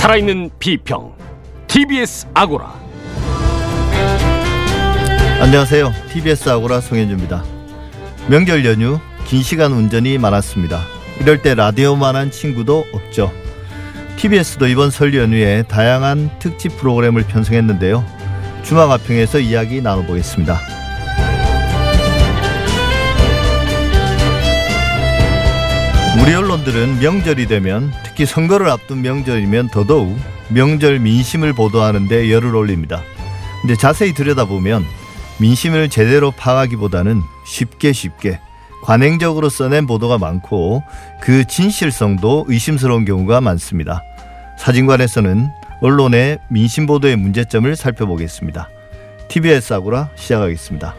살아있는 비평 TBS 아고라 안녕하세요. TBS 아고라 송현주입니다. 명절 연휴 긴 시간 운전이 많았습니다. 이럴 때 라디오만한 친구도 없죠. TBS도 이번 설 연휴에 다양한 특집 프로그램을 편성했는데요. 주마가평에서 이야기 나눠보겠습니다. 우리 언론들은 명절이 되면 특히 선거를 앞둔 명절이면 더더욱 명절 민심을 보도하는데 열을 올립니다. 근데 자세히 들여다보면 민심을 제대로 파악하기보다는 쉽게 쉽게 관행적으로 써낸 보도가 많고 그 진실성도 의심스러운 경우가 많습니다. 사진관에서는 언론의 민심 보도의 문제점을 살펴보겠습니다. TBS 아고라 시작하겠습니다.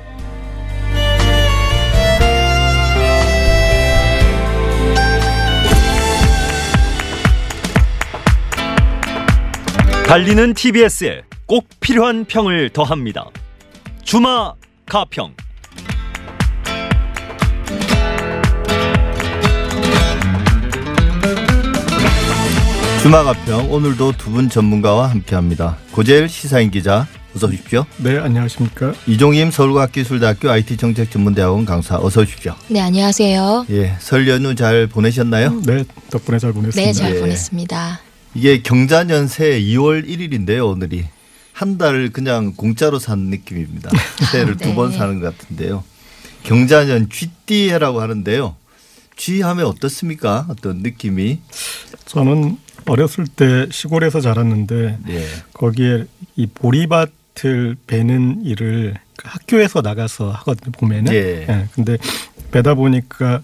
달리는 TBS에 꼭 필요한 평을 더합니다. 주마 가평. 주마 가평 오늘도 두 분 전문가와 함께합니다. 고재일 시사인 기자 어서 오십시오. 네, 안녕하십니까. 이종임 서울과학기술대학교 IT정책전문대학원 강사 어서 오십시오. 네, 안녕하세요. 예, 설 연휴 잘 보내셨나요? 네, 덕분에 잘 보냈습니다. 네, 잘 예. 보냈습니다. 이게 경자년새 2월 1일인데요, 오늘이. 한달 그냥 공짜로 산 느낌입니다. 새해를 네. 두번 사는 것 같은데요. 경자년 쥐띠해라고 하는데요. 쥐하면 어떻습니까? 어떤 느낌이? 저는 어렸을 때 시골에서 자랐는데 네. 거기에 이 보리밭을 베는 일을 그 학교에서 나가서 하거든요, 봄에는. 예. 근데 베다 보니까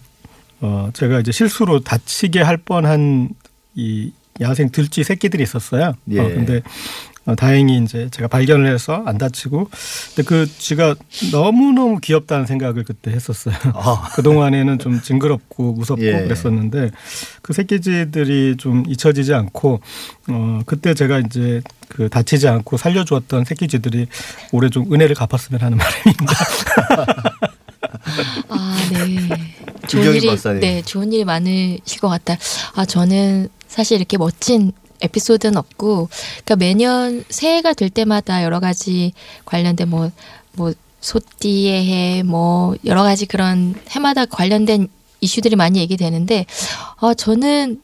어 제가 이제 실수로 다치게 할 뻔한 이 야생 들쥐 새끼들이 있었어요. 예. 어, 근데 어, 다행히 이제 제가 발견을 해서 안 다치고 근데 그 쥐가 너무너무 귀엽다는 생각을 그때 했었어요. 아. 그동안에는 좀 징그럽고 무섭고 예. 그랬었는데 그 새끼쥐들이 좀 잊혀지지 않고 어 그때 제가 이제 그 다치지 않고 살려주었던 새끼쥐들이 올해 좀 은혜를 갚았으면 하는 바람입니다. 아, 네. 좋은 일이 박사님. 네, 좋은 일이 많으실 것 같다. 아, 저는 사실 이렇게 멋진 에피소드는 없고, 그러니까 매년 새해가 될 때마다 여러 가지 관련된 뭐, 뭐, 소띠의 해, 뭐, 여러 가지 그런 해마다 관련된 이슈들이 많이 얘기되는데, 아, 저는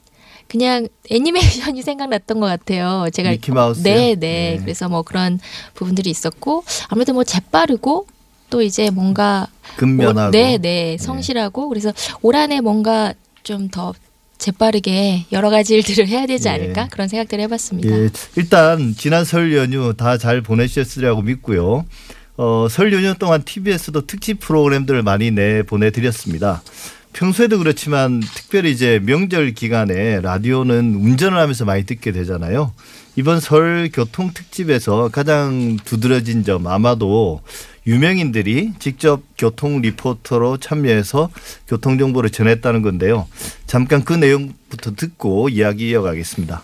그냥 애니메이션이 생각났던 것 같아요. 제가 미키마우스요? 네, 네, 네. 그래서 뭐 그런 부분들이 있었고 아무래도 뭐 재빠르고 또 이제 뭔가 근면하고. 오- 네, 네, 성실하고 그래서 올 한해 뭔가 좀 더 재빠르게 여러 가지 일들을 해야 되지 예. 않을까 그런 생각들을 해봤습니다. 예, 일단 지난 설 연휴 다 잘 보내셨으리라고 믿고요. 어, 설 연휴 동안 TBS도 특집 프로그램들을 많이 내 보내드렸습니다. 평소에도 그렇지만 특별히 이제 명절 기간에 라디오는 운전을 하면서 많이 듣게 되잖아요. 이번 설 교통 특집에서 가장 두드러진 점 아마도 유명인들이 직접 교통 리포터로 참여해서 교통 정보를 전했다는 건데요. 잠깐 그 내용부터 듣고 이야기 이어가겠습니다.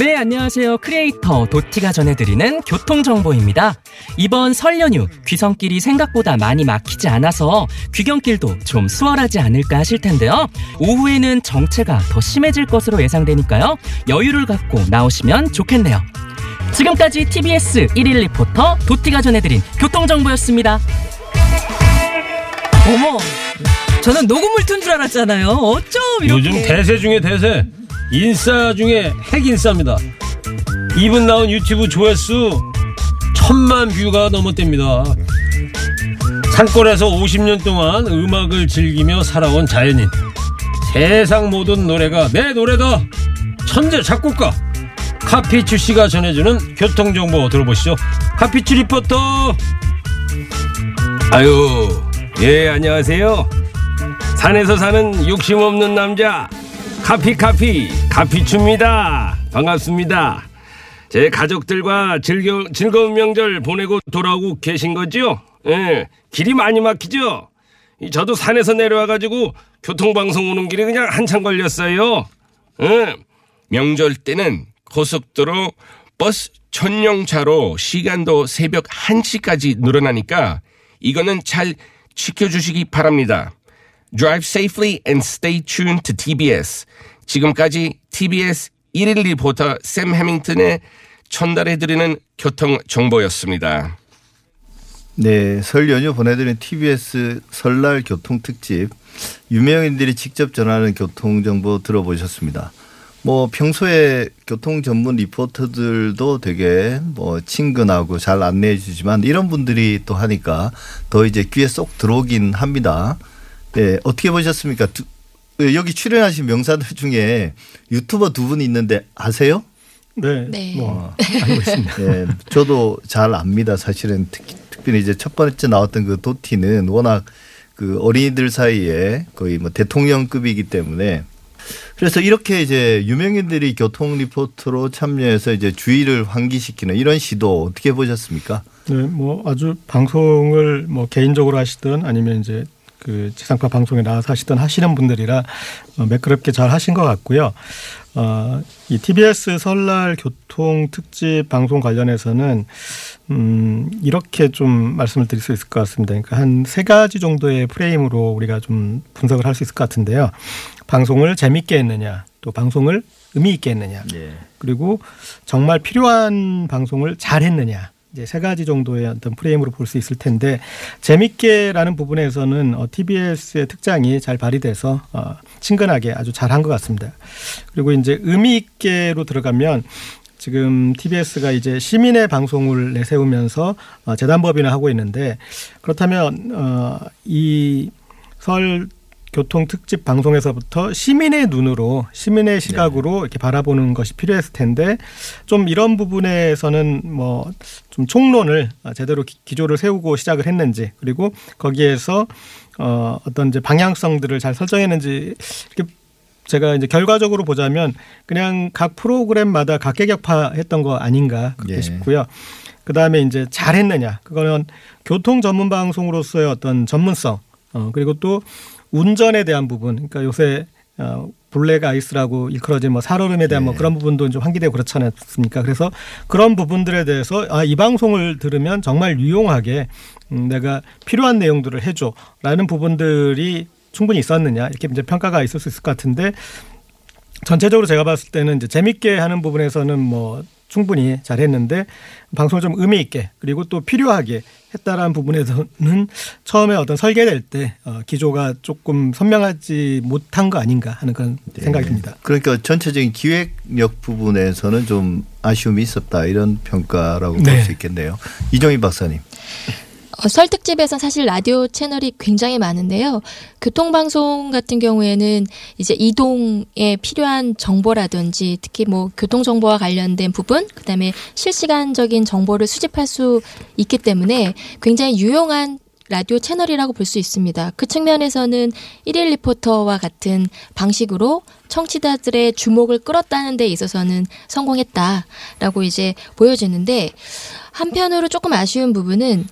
네, 안녕하세요. 크리에이터 도티가 전해드리는 교통정보입니다. 이번 설 연휴 귀성길이 생각보다 많이 막히지 않아서 귀경길도 좀 수월하지 않을까 하실 텐데요. 오후에는 정체가 더 심해질 것으로 예상되니까요. 여유를 갖고 나오시면 좋겠네요. 지금까지 TBS 1일 리포터 도티가 전해드린 교통정보였습니다. 어머, 저는 녹음을 튼줄 알았잖아요. 어쩜 이렇게. 요즘 대세 중에 대세 인싸 중에 핵인싸입니다 이분 나온 유튜브 조회수 천만 뷰가 넘었답니다 산골에서 50년 동안 음악을 즐기며 살아온 자연인 세상 모든 노래가 내 노래다 천재 작곡가 카피추 씨가 전해주는 교통정보 들어보시죠 카피추 리포터 아유 예 안녕하세요 산에서 사는 욕심 없는 남자 카피카피 카피추입니다. 반갑습니다. 제 가족들과 즐겨, 즐거운 명절 보내고 돌아오고 계신 거죠? 예, 길이 많이 막히죠? 이 저도 산에서 내려와가지고 교통방송 오는 길에 그냥 한참 걸렸어요. 예, 명절 때는 고속도로 버스 전용차로 시간도 새벽 1시까지 늘어나니까 이거는 잘 지켜주시기 바랍니다. Drive safely and stay tuned to TBS. 지금까지 TBS 1일 리포터 샘 해밍턴의 전달해드리는 교통 정보였습니다. 네, 설 연휴 보내드린 TBS 설날 교통 특집 유명인들이 직접 전하는 교통 정보 들어보셨습니다. 뭐 평소에 교통 전문 리포터들도 되게 뭐 친근하고 잘 안내해 주지만 이런 분들이 또 하니까 더 이제 귀에 쏙 들어오긴 합니다. 네, 어떻게 보셨습니까? 두, 여기 출연하신 명사들 중에 유튜버 두 분이 있는데 아세요? 네. 네. 뭐 알고 있습니다. 네, 저도 잘 압니다. 사실은 특히, 특별히 이제 첫 번째 나왔던 그 도티는 워낙 그 어린이들 사이에 거의 뭐 대통령급이기 때문에 그래서 이렇게 이제 유명인들이 교통 리포터로 참여해서 이제 주의를 환기시키는 이런 시도 어떻게 보셨습니까? 네, 뭐 아주 방송을 뭐 개인적으로 하시든 아니면 이제 그 지상파 방송에 나와서 하시던 하시는 분들이라 어, 매끄럽게 잘 하신 것 같고요. 어, 이 TBS 설날 교통 특집 방송 관련해서는 음, 이렇게 좀 말씀을 드릴 수 있을 것 같습니다. 그러니까 한 세 가지 정도의 프레임으로 우리가 좀 분석을 할 수 있을 것 같은데요. 방송을 재밌게 했느냐, 또 방송을 의미 있게 했느냐, 예. 그리고 정말 필요한 방송을 잘 했느냐. 이제 세 가지 정도의 어떤 프레임으로 볼 수 있을 텐데 재밌게라는 부분에서는 어, TBS의 특장이 잘 발휘돼서 어, 친근하게 아주 잘한 것 같습니다. 그리고 이제 의미 있게로 들어가면 지금 TBS가 이제 시민의 방송을 내세우면서 어, 재단법인을 하고 있는데 그렇다면 어, 이설 교통 특집 방송에서부터 시민의 눈으로 시민의 시각으로 이렇게 바라보는 것이 필요했을 텐데 좀 이런 부분에서는 뭐 좀 총론을 제대로 기- 기조를 세우고 시작을 했는지 그리고 거기에서 어 어떤 이제 방향성들을 잘 설정했는지 이렇게 제가 이제 결과적으로 보자면 그냥 각 프로그램마다 각계격파했던 거 아닌가 그렇게 예. 싶고요. 그 다음에 이제 잘했느냐 그거는 교통 전문 방송으로서의 어떤 전문성 어 그리고 또 운전에 대한 부분 그러니까 요새 어 블랙 아이스라고 일컬어진 뭐 살얼음에 대한 뭐 네. 그런 부분도 좀 환기되고 그렇지 않습니까? 그래서 그런 부분들에 대해서 아 이 방송을 들으면 정말 유용하게 음, 내가 필요한 내용들을 해줘라는 부분들이 충분히 있었느냐 이렇게 이제 평가가 있을 수 있을 것 같은데 전체적으로 제가 봤을 때는 이제 재밌게 하는 부분에서는 뭐 충분히 잘했는데 방송을 좀 의미 있게 그리고 또 필요하게 했다라는 부분에서는 처음에 어떤 설계될 때 어, 기조가 조금 선명하지 못한 거 아닌가 하는 그런 생각이 듭니다. 그러니까 전체적인 기획력 부분에서는 좀 아쉬움이 있었다 이런 평가라고 볼 네. 수 있겠네요. 이종희 박사님. 어, 설 특집에선 사실 라디오 채널이 굉장히 많은데요. 교통방송 같은 경우에는 이제 이동에 필요한 정보라든지 특히 뭐 교통정보와 관련된 부분, 그 다음에 실시간적인 정보를 수집할 수 있기 때문에 굉장히 유용한 라디오 채널이라고 볼 수 있습니다. 그 측면에서는 일일 리포터와 같은 방식으로 청취자들의 주목을 끌었다는 데 있어서는 성공했다라고 이제 보여지는데 한편으로 조금 아쉬운 부분은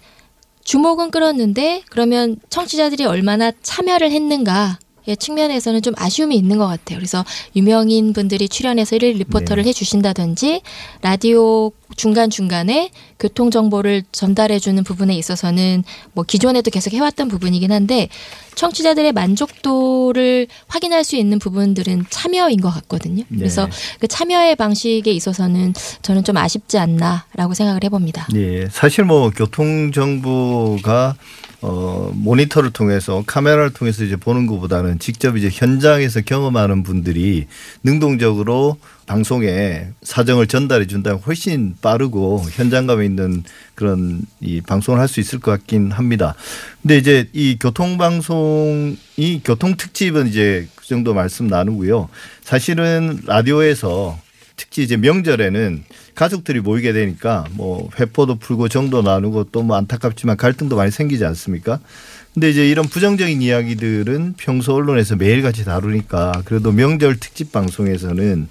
주목은 끌었는데 그러면 청취자들이 얼마나 참여를 했는가 의 측면에서는 좀 아쉬움이 있는 것 같아요. 그래서 유명인 분들이 출연해서 일일 리포터를 해주신다든지 라디오 중간 중간에 교통 정보를 전달해주는 부분에 있어서는 뭐 기존에도 계속 해왔던 부분이긴 한데 청취자들의 만족도를 확인할 수 있는 부분들은 참여인 것 같거든요. 그래서 그 참여의 방식에 있어서는 저는 좀 아쉽지 않나라고 생각을 해봅니다. 예, 사실 뭐 교통 정보가 어 모니터를 통해서 카메라를 통해서 이제 보는 것보다는 직접 이제 현장에서 경험하는 분들이 능동적으로 방송에 사정을 전달해 준다면 훨씬 빠르고 현장감에 있는 그런 이 방송을 할 수 있을 것 같긴 합니다. 근데 이제 이 교통 방송이 교통 특집은 이제 그 정도 말씀 나누고요. 사실은 라디오에서 특히 이제 명절에는 가족들이 모이게 되니까 뭐 회포도 풀고 정도 나누고 또 뭐 안타깝지만 갈등도 많이 생기지 않습니까? 근데 이제 이런 부정적인 이야기들은 평소 언론에서 매일같이 다루니까 그래도 명절 특집 방송에서는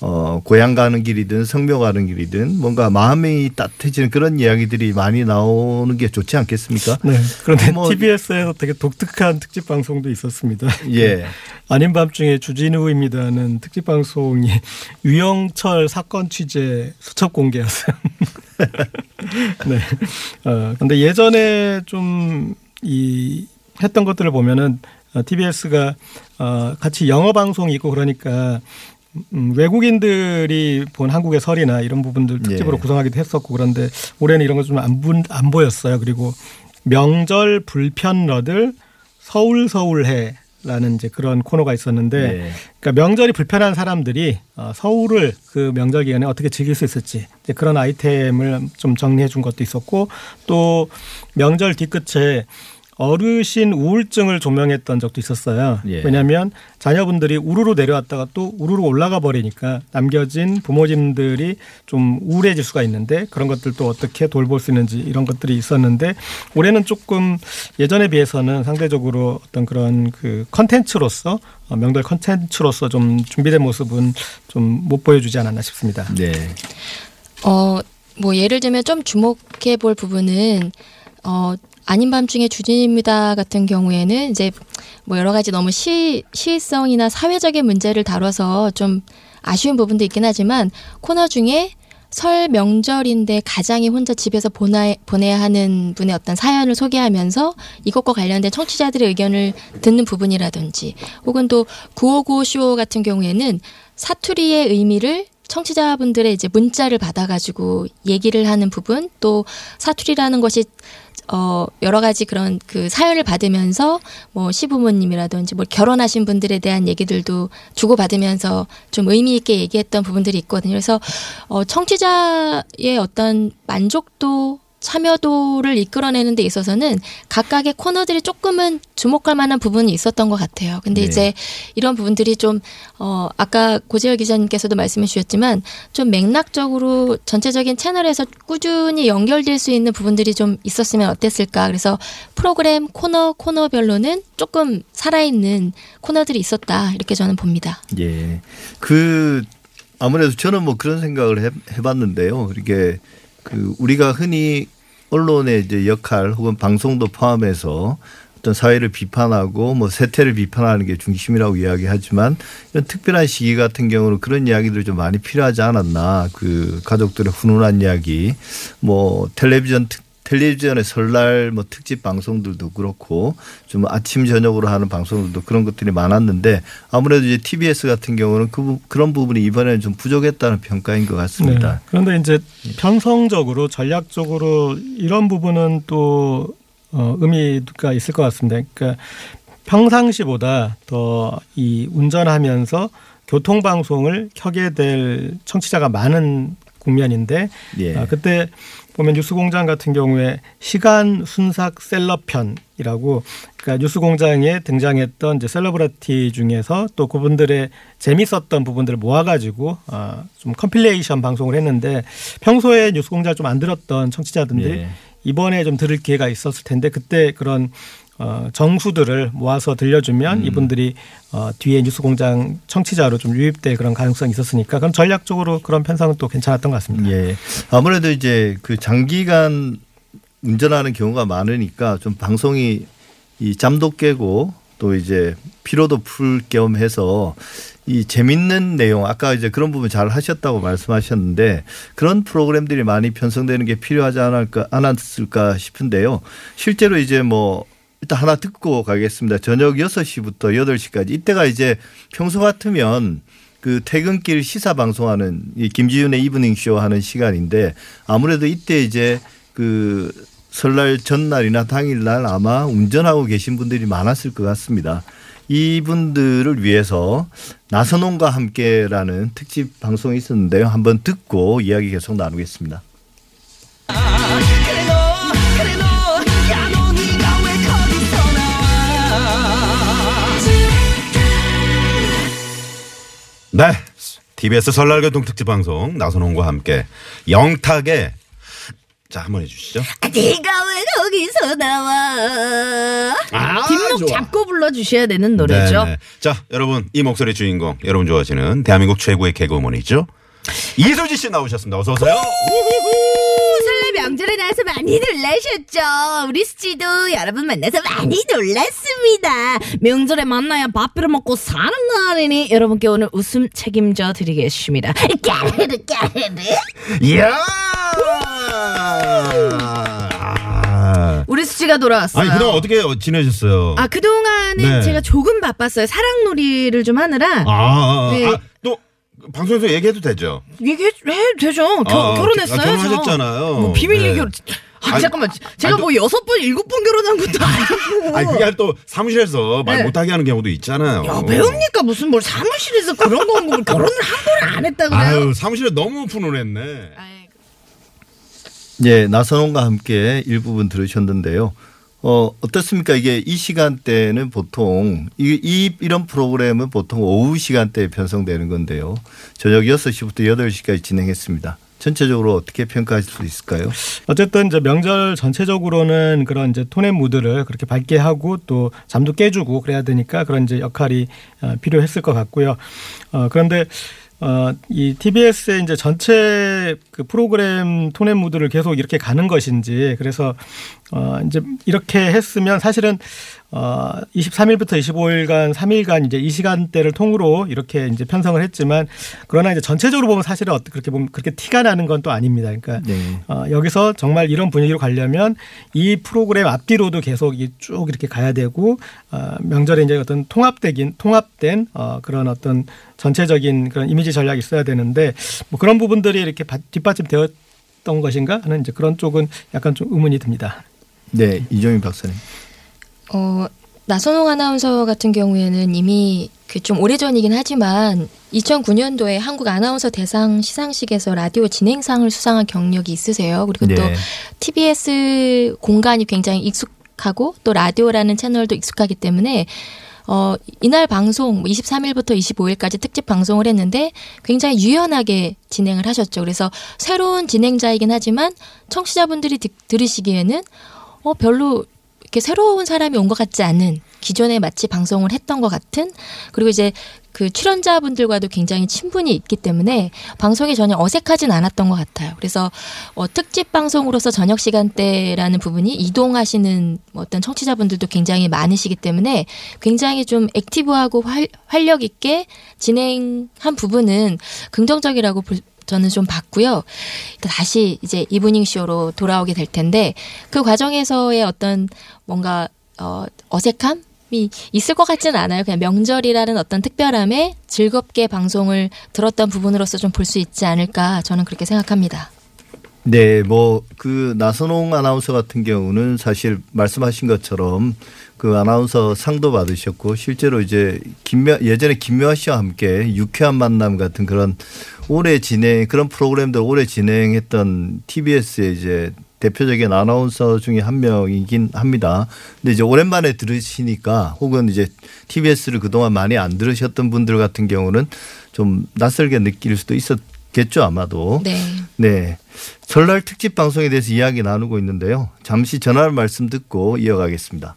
어 고향 가는 길이든 성묘 가는 길이든 뭔가 마음이 따뜻해지는 그런 이야기들이 많이 나오는 게 좋지 않겠습니까? 네. 그런데 뭐- TBS에서 되게 독특한 특집 방송도 있었습니다. 예. 아닌 밤중에 주진우입니다는 특집 방송이 유영철 사건 취재 수첩 공개였어요. 네. 어, 근데 예전에 좀 이 했던 것들을 보면은 어, TBS가 어, 같이 영어 방송이 있고 그러니까 음, 외국인들이 본 한국의 설이나 이런 부분들 특집으로 예. 구성하기도 했었고 그런데 올해는 이런 거좀안 안 보였어요. 그리고 명절 불편러들 서울 서울해 라는 이제 그런 코너가 있었는데 예. 그러니까 명절이 불편한 사람들이 어, 서울을 그 명절 기간에 어떻게 즐길 수 있을지 이제 그런 아이템을 좀 정리해 준 것도 있었고 또 명절 뒤끝에 어르신 우울증을 조명했던 적도 있었어요. 예. 왜냐하면 자녀분들이 우르르 내려왔다가 또 우르르 올라가 버리니까 남겨진 부모님들이 좀 우울해질 수가 있는데 그런 것들도 어떻게 돌볼 수 있는지 이런 것들이 있었는데 올해는 조금 예전에 비해서는 상대적으로 어떤 그런 그 컨텐츠로서 어, 명절 컨텐츠로서 좀 준비된 모습은 좀 못 보여주지 않았나 싶습니다. 네. 어, 뭐 예를 들면 좀 주목해 볼 부분은 어 아닌 밤중에 주진입니다 같은 경우에는 이제 뭐 여러 가지 너무 시 시의성이나 사회적인 문제를 다뤄서 좀 아쉬운 부분도 있긴 하지만 코너 중에 설 명절인데 가장이 혼자 집에서 보나, 보내야 하는 분의 어떤 사연을 소개하면서 이것과 관련된 청취자들의 의견을 듣는 부분이라든지 혹은 또 959쇼 같은 경우에는 사투리의 의미를 청취자분들의 이제 문자를 받아가지고 얘기를 하는 부분 또 사투리라는 것이 어 여러 가지 그런 그 사연을 받으면서 뭐 시부모님이라든지 뭐 결혼하신 분들에 대한 얘기들도 주고 받으면서 좀 의미 있게 얘기했던 부분들이 있거든요. 그래서 어 청취자의 어떤 만족도 참여도를 이끌어내는 데 있어서는 각각의 코너들이 조금은 주목할 만한 부분이 있었던 것 같아요. 근데 네. 이제 이런 부분들이 좀, 어, 아까 고재열 기자님께서도 말씀해 주셨지만 좀 맥락적으로 전체적인 채널에서 꾸준히 연결될 수 있는 부분들이 좀 있었으면 어땠을까. 그래서 프로그램 코너, 코너별로는 조금 살아있는 코너들이 있었다. 이렇게 저는 봅니다. 예. 그 아무래도 저는 뭐 그런 생각을 해, 해봤는데요. 이게 그 우리가 흔히 언론의 이제 역할 혹은 방송도 포함해서 어떤 사회를 비판하고 뭐 세태를 비판하는 게 중심이라고 이야기하지만 이런 특별한 시기 같은 경우는 그런 이야기들이 좀 많이 필요하지 않았나. 그 가족들의 훈훈한 이야기. 뭐 텔레비전 특 텔레비전의 설날 뭐 특집 방송들도 그렇고 좀 아침 저녁으로 하는 방송들도 그런 것들이 많았는데 아무래도 이제 TBS 같은 경우는 그 부- 그런 부분이 이번에는 좀 부족했다는 평가인 것 같습니다. 네. 그런데 이제 편성적으로 전략적으로 이런 부분은 또 어, 의미가 있을 것 같습니다. 그러니까 평상시보다 더 이 운전하면서 교통 방송을 켜게 될 청취자가 많은 국면인데 예. 아, 그때 보면 뉴스공장 같은 경우에 시간 순삭 celeb편이라고 그러니까 뉴스공장에 등장했던 이제 셀러브리티 중에서 또 그분들의 재밌었던 부분들을 모아가지고 아, 좀 compilation 방송을 했는데 평소에 뉴스공장을 좀안 들었던 청취자들이 예. 이번에 좀 들을 기회가 있었을 텐데 그때 그런 어, 정수들을 모아서 들려주면 이분들이 어, 뒤에 뉴스공장 청취자로 좀 유입될 그런 가능성이 있었으니까 그럼 전략적으로 그런 편성은 또 괜찮았던 것 같습니다. 예. 아무래도 이제 그 장기간 운전하는 경우가 많으니까 좀 방송이 이 잠도 깨고 또 이제 피로도 풀 겸 해서 이 재밌는 내용 아까 이제 그런 부분 잘 하셨다고 말씀하셨는데 그런 프로그램들이 많이 편성되는 게 필요하지 않을까 않았을까 싶은데요. 실제로 이제 뭐 일단 하나 듣고 가겠습니다. 저녁 6시부터 8시까지 이때가 이제 평소 같으면 그 퇴근길 시사 방송하는 이 김지윤의 evening 쇼 하는 시간인데 아무래도 이때 이제 그 설날 전날이나 당일날 아마 운전하고 계신 분들이 많았을 것 같습니다. 이분들을 위해서 나선홍과 함께라는 특집 방송이 있었는데요. 한번 듣고 이야기 계속 나누겠습니다. 네. TBS 설날 교통 특집 방송 나선홍과 함께 영탁의 자 한번 해주시죠. 네가 왜 거기서 나와? 아, 뒷목 좋아. 잡고 불러주셔야 되는 노래죠. 네네. 자 여러분 이 목소리 주인공 여러분 좋아하시는 대한민국 최고의 개그우먼이죠. 이소지 씨 나오셨습니다. 어서 오세요. 명절에 나와서 많이 놀라셨죠? 우리 수지도 여러분 만나서 많이 놀랐습니다. 명절에 만나야 밥 비려 먹고 사는 날이니 여러분께 오늘 웃음 책임져 드리겠습니다. 까르르 까르르. 이야. 아, 네. 우리 수지가 돌아왔어요. 아니 그럼 어떻게 지내셨어요? 아, 그동안은 네. 제가 조금 바빴어요. 사랑놀이를 좀 하느라. 아, 아, 아, 네. 아, 또 방송에서 얘기해도 되죠? 얘기해 되죠. 겨, 아, 결혼했어요. 아, 결혼하셨잖아요. 뭐 비밀 네. 얘기. 아, 아니, 잠깐만. 제가 아니, 뭐 여섯 번, 일곱 번 결혼한 것도 아니고. 아니 그게 또 사무실에서 말 네. 못하게 하는 경우도 있잖아요. 야, 배웁니까? 무슨 뭘 사무실에서 그런 거뭐 결혼을 한 번 안 했다 그래요? 아유 사무실에 너무 훈훈했네. 예, 나선홍과 함께 일부분 들으셨는데요. 어, 어떻습니까? 이게 이 시간대는 보통 이, 이 이런 프로그램은 보통 오후 시간대에 편성되는 건데요. 저녁 6시부터 8시까지 진행했습니다. 전체적으로 어떻게 평가하실 수 있을까요? 어쨌든 이제 명절 전체적으로는 그런 이제 톤의 무드를 그렇게 밝게 하고 또 잠도 깨주고 그래야 되니까 그런 이제 역할이 어, 필요했을 것 같고요. 어, 그런데 어, 이 TBS의 이제 전체 그 프로그램 톤의 무드를 계속 이렇게 가는 것인지 그래서 어, 이제 이렇게 했으면 사실은 어, 23일부터 25일간 3일간 이제 이 시간대를 통으로 이렇게 이제 편성을 했지만 그러나 이제 전체적으로 보면 사실은 어떻게 그렇게 보면 그렇게 티가 나는 건 또 아닙니다. 그러니까 네. 어, 여기서 정말 이런 분위기로 가려면 이 프로그램 앞뒤로도 계속 이쭉 이렇게 가야 되고 어, 명절에 이제 어떤 통합되긴 통합된 어, 그런 어떤 전체적인 그런 이미지 전략이 있어야 되는데 뭐 그런 부분들이 이렇게 바- 뒷받침되었 던 것인가 하는 이제 그런 쪽은 약간 좀 의문이 듭니다. 네, 이종민 박사님. 어, 나선홍 아나운서 같은 경우에는 이미 그 좀 오래전이긴 하지만 2009년도에 한국 아나운서 대상 시상식에서 라디오 진행상을 수상한 경력이 있으세요. 그리고 또 네. TBS 공간이 굉장히 익숙하고 또 라디오라는 채널도 익숙하기 때문에 어, 이날 방송 23일부터 25일까지 특집 방송을 했는데 굉장히 유연하게 진행을 하셨죠. 그래서 새로운 진행자이긴 하지만 청취자분들이 듣- 들으시기에는 어, 별로 이렇게 새로운 사람이 온 것 같지 않은 기존에 마치 방송을 했던 것 같은 그리고 이제 그 출연자분들과도 굉장히 친분이 있기 때문에 방송이 전혀 어색하진 않았던 것 같아요. 그래서 어, 특집 방송으로서 저녁 시간대라는 부분이 이동하시는 어떤 청취자분들도 굉장히 많으시기 때문에 굉장히 좀 active하고 활, 활력 있게 진행한 부분은 긍정적이라고 볼- 저는 좀 봤고요. 다시 이제 이브닝 쇼로 돌아오게 될 텐데 그 과정에서의 어떤 뭔가 어, 어색함 이 있을 것 같지는 않아요. 그냥 명절이라는 어떤 특별함에 즐겁게 방송을 들었던 부분으로서 좀 볼 수 있지 않을까 저는 그렇게 생각합니다. 네, 뭐 그 나선홍 아나운서 같은 경우는 사실 말씀하신 것처럼 그 아나운서 상도 받으셨고 실제로 이제 김묘 예전에 김묘아 씨와 함께 유쾌한 만남 같은 그런 오래 진행 그런 프로그램들 오래 진행했던 TBS의 이제 대표적인 아나운서 중에 한 명이긴 합니다. 근데 이제 오랜만에 들으시니까 혹은 이제 TBS를 그동안 많이 안 들으셨던 분들 같은 경우는 좀 낯설게 느낄 수도 있었겠죠 아마도. 네. 네. 설날 특집 방송에 대해서 이야기 나누고 있는데요. 잠시 전화 말씀 듣고 이어가겠습니다.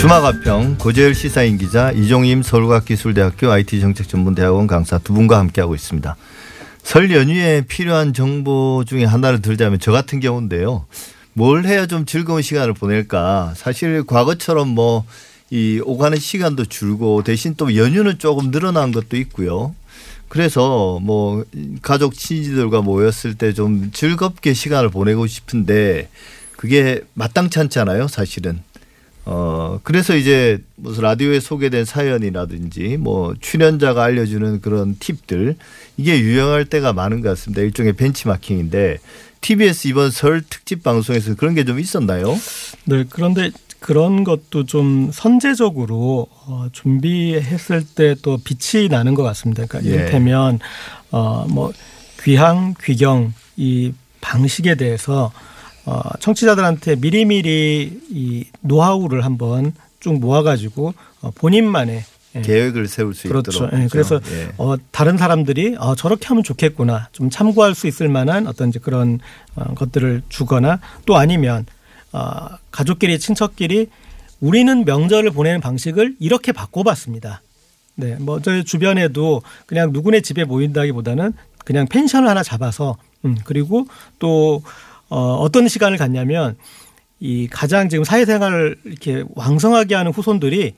주마가평 고재열 시사인 기자 이종임 서울과학기술대학교 IT정책전문대학원 강사 두 분과 함께하고 있습니다. 설 연휴에 필요한 정보 중에 하나를 들자면 저 같은 경우인데요. 뭘 해야 좀 즐거운 시간을 보낼까. 사실 과거처럼 뭐 이 오가는 시간도 줄고 대신 또 연휴는 조금 늘어난 것도 있고요. 그래서 뭐 가족 친지들과 모였을 때 좀 즐겁게 시간을 보내고 싶은데 그게 마땅치 않잖아요, 사실은. 어, 그래서 이제 무슨 라디오에 소개된 사연이라든지 뭐 출연자가 알려주는 그런 팁들 이게 유행할 때가 많은 것 같습니다. 일종의 벤치마킹인데 TBS 이번 설 특집 방송에서 그런 게 좀 있었나요? 네, 그런데 그런 것도 좀 선제적으로 어, 준비했을 때 또 빛이 나는 것 같습니다. 그러니까 예. 이를테면 어, 뭐 귀향, 귀경 이 방식에 대해서 어, 청취자들한테 미리미리 이 노하우를 한번 쭉 모아가지고 어, 본인만의 예. 계획을 세울 수 그렇죠. 있도록. 예, 그래서 예. 어, 다른 사람들이 어, 저렇게 하면 좋겠구나 좀 참고할 수 있을 만한 어떤 이제 그런 어, 것들을 주거나 또 아니면 어, 가족끼리 친척끼리 우리는 명절을 보내는 방식을 이렇게 바꿔봤습니다. 네, 뭐 저희 주변에도 그냥 누구네 집에 모인다기보다는 그냥 펜션을 하나 잡아서 음, 그리고 또 어, 어떤 시간을 갖냐면 이 가장 지금 사회생활을 이렇게 왕성하게 하는 후손들이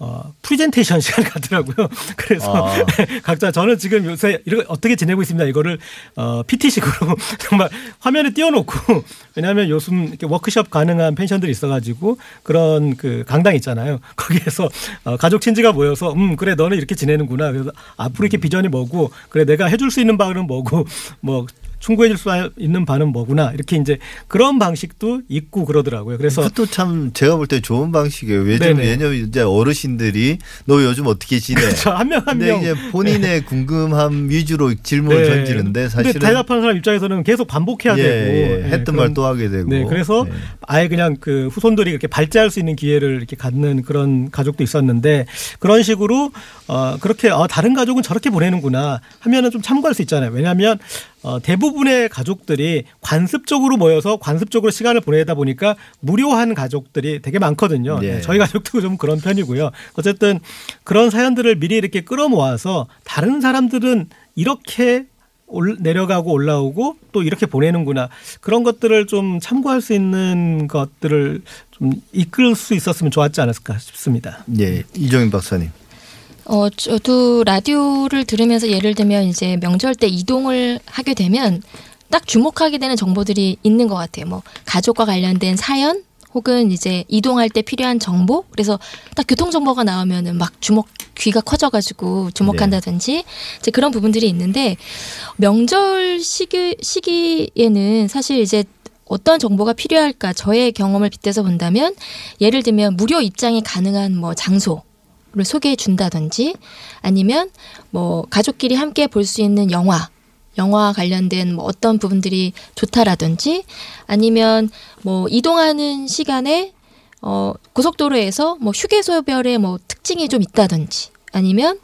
어, 프리젠테이션 시간을 갖더라고요. 그래서 아. 각자 저는 지금 요새 이렇게 어떻게 지내고 있습니다. 이거를 어, PT식으로 정말 화면에 띄워놓고 왜냐하면 요즘 이렇게 워크숍 가능한 펜션들이 있어가지고 그런 그 강당 있잖아요. 거기에서 어, 가족 친지가 모여서 음 그래 너는 이렇게 지내는구나. 그래서 앞으로 이렇게 비전이 뭐고 그래 내가 해줄 수 있는 바는 뭐고 뭐 충고해줄 수 있는 바는 뭐구나 이렇게 이제 그런 방식도 있고 그러더라고요. 그래서 그것도 참 제가 볼 때 좋은 방식이에요. 왜냐면. 왜냐면 이제 어르신들이 너 요즘 어떻게 지내? 그렇죠. 한명 한 명. 이제 본인의 궁금함 위주로 질문을 네. 던지는데 사실은 대답하는 사람 입장에서는 계속 반복해야 예, 되고 예. 예, 했던 말 또 하게 되고. 네, 그래서 네. 아예 그냥 그 후손들이 이렇게 발제할 수 있는 기회를 이렇게 갖는 그런 가족도 있었는데 그런 식으로 어 그렇게 어 다른 가족은 저렇게 보내는구나 하면은 좀 참고할 수 있잖아요. 왜냐하면 어 대부분의 가족들이 관습적으로 모여서 관습적으로 시간을 보내다 보니까 무료한 가족들이 되게 많거든요. 네. 네, 저희 가족도 좀 그런 편이고요. 어쨌든 그런 사연들을 미리 이렇게 끌어모아서 다른 사람들은 이렇게 올, 내려가고 올라오고 또 이렇게 보내는구나 그런 것들을 좀 참고할 수 있는 것들을 좀 이끌 수 있었으면 좋았지 않았을까 싶습니다. 예, 이종인 박사님. 어, 저도 라디오를 들으면서 예를 들면 이제 명절 때 이동을 하게 되면 딱 주목하게 되는 정보들이 있는 것 같아요. 뭐 가족과 관련된 사연 혹은 이제 이동할 때 필요한 정보. 그래서 딱 교통 정보가 나오면은 막 주목 귀가 커져가지고 주목한다든지 이제 그런 부분들이 있는데 명절 시기 시기에는 사실 이제 어떤 정보가 필요할까 저의 경험을 빗대서 본다면 예를 들면 무료 입장이 가능한 뭐 장소 를 소개해 준다든지 아니면 뭐 가족끼리 함께 볼 수 있는 영화 영화 관련된 뭐 어떤 부분들이 좋다라든지 아니면 뭐 이동하는 시간에 어 고속도로에서 뭐 휴게소별의 뭐 특징이 좀 있다든지 아니면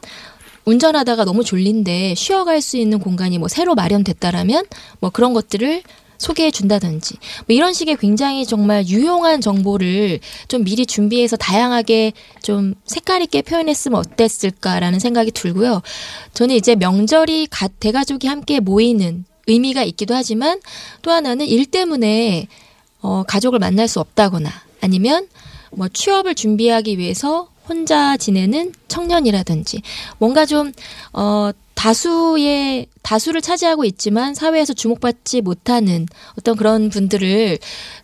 운전하다가 너무 졸린데 쉬어갈 수 있는 공간이 뭐 새로 마련됐다라면 뭐 그런 것들을 소개해 준다든지 뭐 이런 식의 굉장히 정말 유용한 정보를 좀 미리 준비해서 다양하게 좀 색깔 있게 표현했으면 어땠을까라는 생각이 들고요. 저는 이제 명절이 가, 대가족이 함께 모이는 의미가 있기도 하지만 또 하나는 일 때문에 어, 가족을 만날 수 없다거나 아니면 뭐 취업을 준비하기 위해서 혼자 지내는 청년이라든지 뭔가 좀 어, 다수의 다수를 차지하고 있지만 사회에서 주목받지 못하는 어떤 그런 분들을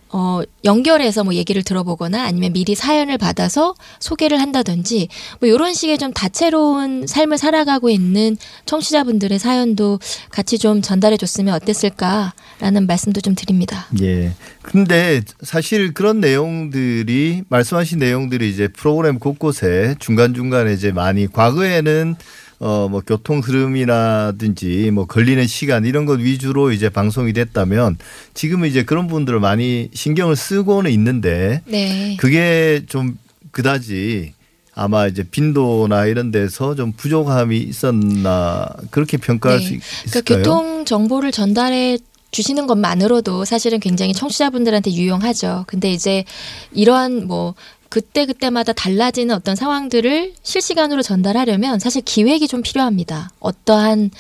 어, 연결해서 뭐 얘기를 들어보거나 아니면 미리 사연을 받아서 소개를 한다든지 뭐 이런 식의 좀 다채로운 삶을 살아가고 있는 청취자분들의 사연도 같이 좀 전달해 줬으면 어땠을까라는 말씀도 좀 드립니다. 예. 근데 사실 그런 내용들이 말씀하신 내용들이 이제 프로그램 곳곳에 중간중간에 이제 많이 과거에는 어 뭐 교통 흐름이라든지 뭐 걸리는 시간 이런 것 위주로 이제 방송이 됐다면 지금은 이제 그런 분들을 많이 신경을 쓰고는 있는데 네. 그게 좀 그다지 아마 이제 빈도나 이런 데서 좀 부족함이 있었나 그렇게 평가할 네. 수 그러니까 있을까요? 교통 정보를 전달해 주시는 것만으로도 사실은 굉장히 청취자분들한테 유용하죠. 근데 이제 이러한 뭐 그때 그때마다 달라지는 어떤 상황들을 실시간으로 전달하려면 사실 기획이 좀 필요합니다. 어떠한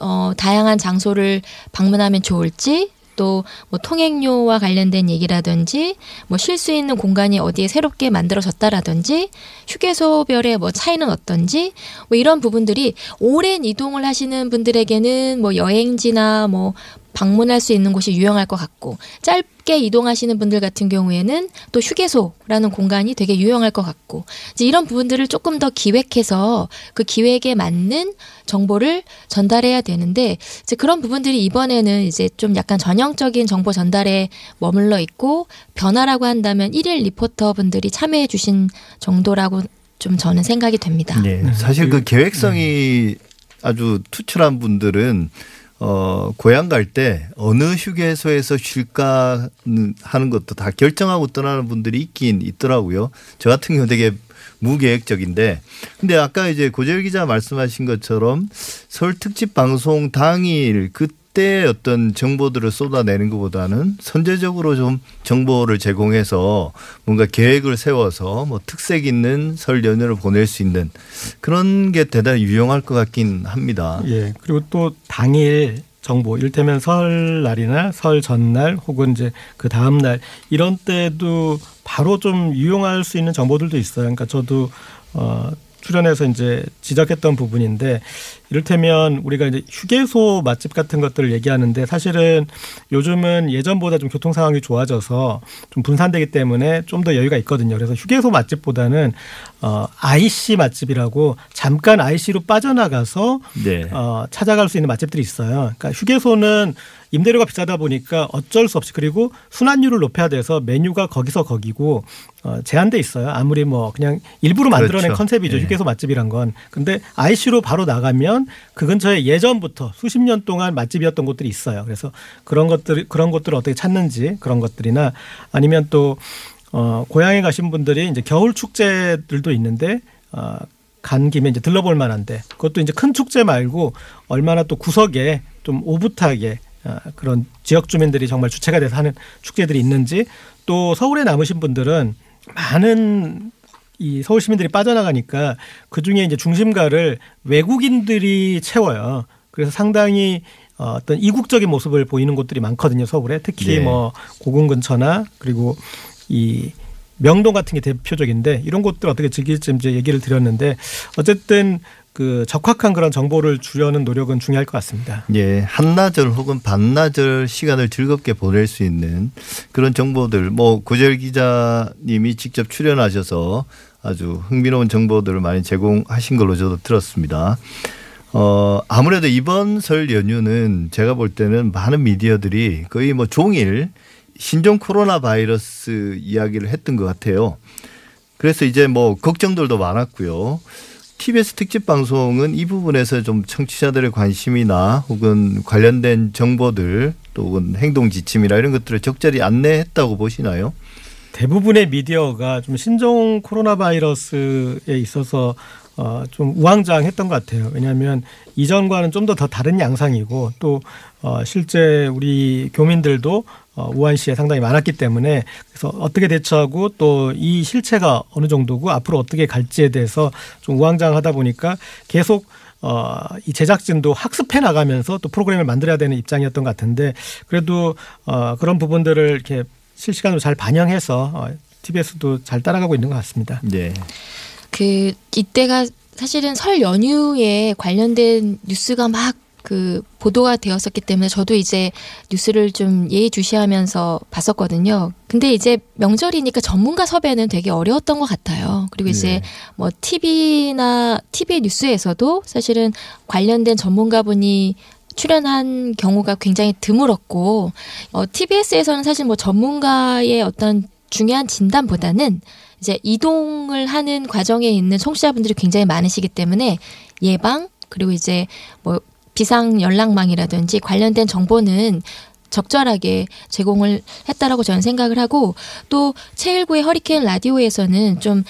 어 다양한 장소를 방문하면 좋을지 또 뭐 통행료와 관련된 얘기라든지 뭐 쉴 수 있는 공간이 어디에 새롭게 만들어졌다라든지 휴게소별의 뭐 차이는 어떤지 뭐 이런 부분들이 오랜 이동을 하시는 분들에게는 뭐 여행지나 뭐 방문할 수 있는 곳이 유용할 것 같고 짧게 이동하시는 분들 같은 경우에는 또 휴게소라는 공간이 되게 유용할 것 같고 이제 이런 부분들을 조금 더 기획해서 그 기획에 맞는 정보를 전달해야 되는데 이제 그런 부분들이 이번에는 이제 좀 약간 전형적인 정보 전달에 머물러 있고 변화라고 한다면 일일 리포터 분들이 참여해 주신 정도라고 좀 저는 생각이 됩니다. 네. 사실 그 계획성이 아주 투철한 분들은 어, 고향 갈 때 어느 휴게소에서 쉴까 하는 것도 다 결정하고 떠나는 분들이 있긴 있더라고요. 저 같은 경우 되게 무계획적인데 근데 아까 이제 고재열 기자 말씀하신 것처럼 설 특집 방송 당일 그 때 어떤 정보들을 쏟아내는 것보다는 선제적으로 좀 정보를 제공해서 뭔가 계획을 세워서 뭐 특색 있는 설 연휴를 보낼 수 있는 그런 게 대단히 유용할 것 같긴 합니다. 예. 그리고 또 당일 정보, 이를테면 설날이나 설 전날 혹은 이제 그 다음날 이런 때도 바로 좀 유용할 수 있는 정보들도 있어요. 그러니까 저도 어 출연해서 이제 지적했던 부분인데 이를테면 우리가 이제 휴게소 맛집 같은 것들을 얘기하는데 사실은 요즘은 예전보다 좀 교통 상황이 좋아져서 좀 분산되기 때문에 좀 더 여유가 있거든요. 그래서 휴게소 맛집보다는 어 IC 맛집이라고 잠깐 IC로 빠져나가서 네. 어, 찾아갈 수 있는 맛집들이 있어요. 그러니까 휴게소는 임대료가 비싸다 보니까 어쩔 수 없이 그리고 순환율을 높여야 돼서 메뉴가 거기서 거기고 어, 제한돼 있어요. 아무리 뭐 그냥 일부러 만들어낸 그렇죠. 컨셉이죠. 예. 휴게소 맛집이란 건. 근데 IC로 바로 나가면 그 근처에 예전부터 수십 년 동안 맛집이었던 곳들이 있어요. 그래서 그런 것들 그런 곳들을 어떻게 찾는지 그런 것들이나 아니면 또 어, 고향에 가신 분들이 이제 겨울 축제들도 있는데 어, 간 김에 이제 들러볼 만한데 그것도 이제 큰 축제 말고 얼마나 또 구석에 좀 오붓하게 어, 그런 지역 주민들이 정말 주체가 돼서 하는 축제들이 있는지 또 서울에 남으신 분들은 많은 이 서울 시민들이 빠져나가니까 그 중에 이제 중심가를 외국인들이 채워요. 그래서 상당히 어, 어떤 이국적인 모습을 보이는 곳들이 많거든요. 서울에 특히 네. 뭐 고궁 근처나 그리고 이 명동 같은 게 대표적인데 이런 곳들 어떻게 즐길지 이제 얘기를 드렸는데 어쨌든 그 적확한 그런 정보를 주려는 노력은 중요할 것 같습니다. 예, 한나절 혹은 반나절 시간을 즐겁게 보낼 수 있는 그런 정보들, 뭐 고재열 기자님이 직접 출연하셔서 아주 흥미로운 정보들을 많이 제공하신 걸로 저도 들었습니다. 어, 아무래도 이번 설 연휴는 제가 볼 때는 많은 미디어들이 거의 뭐 종일 신종 코로나 바이러스 이야기를 했던 것 같아요. 그래서 이제 뭐 걱정들도 많았고요. TBS 특집 방송은 이 부분에서 좀 청취자들의 관심이나 혹은 관련된 정보들 또 혹은 행동 지침이나 이런 것들을 적절히 안내했다고 보시나요? 대부분의 미디어가 좀 신종 코로나 바이러스에 있어서 어, 좀 우왕좌왕했던 것 같아요. 왜냐하면 이전과는 좀 더 더 다른 양상이고 또 어, 실제 우리 교민들도 어, 우한 시에 상당히 많았기 때문에 그래서 어떻게 대처하고 또 이 실체가 어느 정도고 앞으로 어떻게 갈지에 대해서 좀 우왕좌왕하다 보니까 계속 어, 이 제작진도 학습해 나가면서 또 프로그램을 만들어야 되는 입장이었던 것 같은데 그래도 어, 그런 부분들을 이렇게 실시간으로 잘 반영해서 어, TBS도 잘 따라가고 있는 것 같습니다. 네. 그 이때가 사실은 설 연휴에 관련된 뉴스가 막 그 보도가 되었었기 때문에 저도 이제 뉴스를 좀 예의주시하면서 봤었거든요. 근데 이제 명절이니까 전문가 섭외는 되게 어려웠던 것 같아요. 그리고 이제 네. 뭐 TV나 TV 뉴스에서도 사실은 관련된 전문가분이 출연한 경우가 굉장히 드물었고 어, TBS에서는 사실 뭐 전문가의 어떤 중요한 진단보다는 이제 이동을 하는 과정에 있는 청취자분들이 굉장히 많으시기 때문에 예방 그리고 이제 뭐 비상 연락망이라든지 관련된 정보는 적절하게 제공을 했다라고 저는 생각을 하고 또 제1구의 허리케인 라디오에서는 좀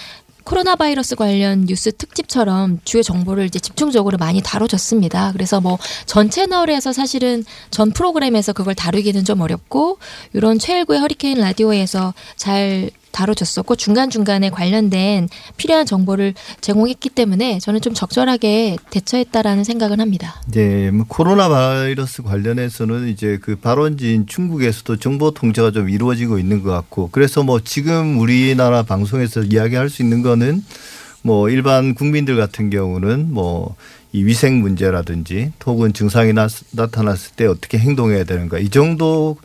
코로나 바이러스 관련 뉴스 특집처럼 주요 정보를 이제 집중적으로 많이 다뤄졌습니다. 그래서 뭐 전 채널에서 사실은 전 프로그램에서 그걸 다루기는 좀 어렵고 이런 최일구의 허리케인 라디오에서 잘 다뤄졌었고 중간중간에 관련된 필요한 정보를 제공했기 때문에 저는 좀 적절하게 대처했다라는 생각은 합니다. 네, 뭐 코로나 바이러스 관련해서는 이제 그 발원지인 중국에서도 정보 통제가 좀 이루어지고 있는 것 같고 그래서 뭐 지금 우리나라 방송에서 이야기할 수 있는 거는 뭐 일반 국민들 같은 경우는 뭐 이 위생 문제라든지 혹은 증상이 나, 나타났을 때 어떻게 행동해야 되는가 이 정도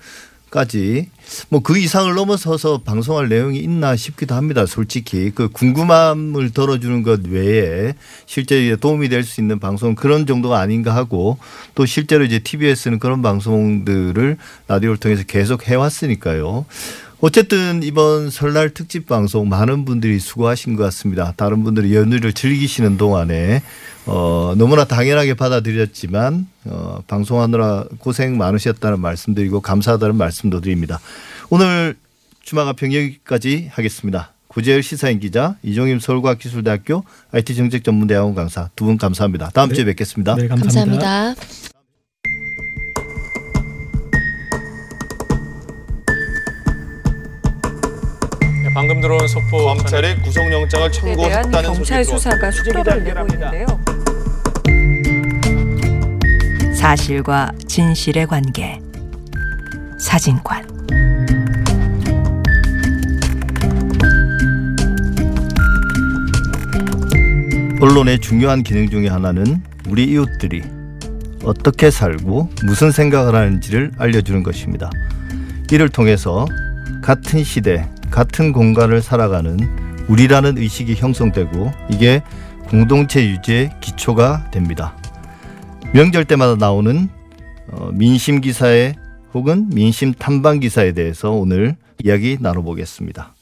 까지 뭐 그 이상을 넘어서서 방송할 내용이 있나 싶기도 합니다. 솔직히 그 궁금함을 덜어주는 것 외에 실제 도움이 될 수 있는 방송 그런 정도가 아닌가 하고 또 실제로 이제 TBS는 그런 방송들을 라디오를 통해서 계속 해왔으니까요. 어쨌든 이번 설날 특집 방송 많은 분들이 수고하신 것 같습니다. 다른 분들이 연휴를 즐기시는 동안에 어, 너무나 당연하게 받아들였지만 어, 방송하느라 고생 많으셨다는 말씀드리고 감사하다는 말씀도 드립니다. 오늘 주마가평 여기까지 하겠습니다. 구재열 시사인 기자, 이종임 서울과학기술대학교 IT정책전문대학원 강사 두 분 감사합니다. 다음 주에 뵙겠습니다. 네, 감사합니다. 감사합니다. 방금 들어온 속보 검찰이 구속영장을 청구했다는 경찰 수사가 속도를 내고 있는데요. 사실과 진실의 관계. 사진관. 언론의 중요한 기능 중에 하나는 우리 이웃들이 어떻게 살고 무슨 생각을 하는지를 알려주는 것입니다. 이를 통해서 같은 시대, 같은 공간을 살아가는 우리라는 의식이 형성되고 이게 공동체 유지의 기초가 됩니다. 명절 때마다 나오는 어, 민심 기사에 혹은 민심 탐방 기사에 대해서 오늘 이야기 나눠보겠습니다.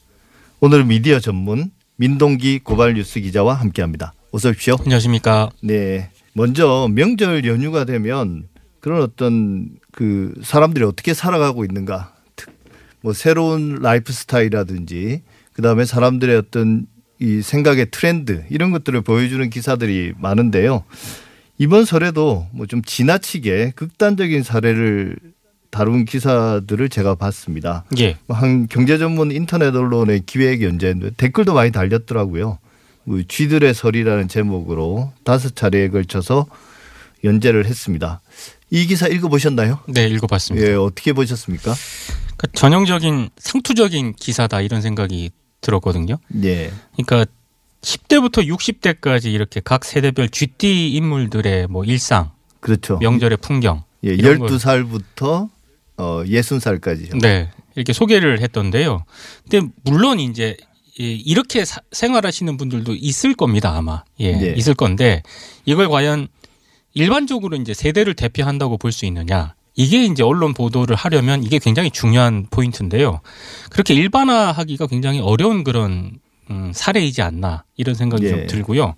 오늘 미디어 전문 민동기 고발 뉴스 기자와 함께합니다. 어서 오십시오. 안녕하십니까. 네. 먼저 명절 연휴가 되면 그런 어떤 그 사람들이 어떻게 살아가고 있는가. 특- 뭐 새로운 라이프 스타일이라든지 그다음에 사람들의 어떤 이 생각의 트렌드 이런 것들을 보여주는 기사들이 많은데요. 이번 설에도 뭐 좀 지나치게 극단적인 사례를 다룬 기사들을 제가 봤습니다. 예. 한 경제 전문 인터넷 언론의 기획 연재인데 댓글도 많이 달렸더라고요. 뭐 쥐들의 설이라는 제목으로 다섯 차례에 걸쳐서 연재를 했습니다. 이 기사 읽어보셨나요? 네, 읽어봤습니다. 예, 어떻게 보셨습니까? 그러니까 전형적인 상투적인 기사다 이런 생각이 들었거든요. 예. 그러니까 10대부터 60대까지 이렇게 각 세대별 쥐띠 인물들의 뭐 일상, 그렇죠. 명절의 풍경, 예, 이런 걸- 12살부터 어, 60살까지요. 네, 이렇게 소개를 했던데요. 근데 물론 이제 이- 이렇게 사- 생활하시는 분들도 있을 겁니다, 아마. 예, 네. 있을 건데 이걸 과연 일반적으로 이제 세대를 대표한다고 볼 수 있느냐? 이게 이제 언론 보도를 하려면 이게 굉장히 중요한 포인트인데요. 그렇게 일반화하기가 굉장히 어려운 그런 음, 사례이지 않나 이런 생각이 예. 좀 들고요.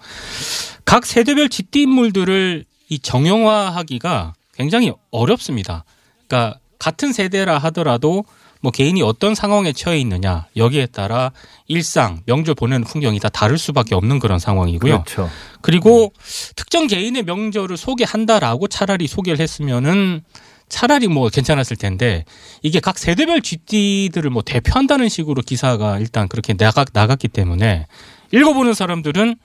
각 세대별 쥐띠 인물들을 이 정형화하기가 굉장히 어렵습니다. 그러니까 같은 세대라 하더라도 뭐 개인이 어떤 상황에 처해 있느냐 여기에 따라 일상 명절 보내는 풍경이 다 다를 수밖에 없는 그런 상황이고요. 그렇죠. 그리고 특정 개인의 명절을 소개한다라고 차라리 소개를 했으면은 차라리 뭐 괜찮았을 텐데 이게 각 세대별 쥐띠들을 뭐 대표한다는 식으로 기사가 일단 그렇게 나가, 나갔기 때문에 읽어보는 사람들은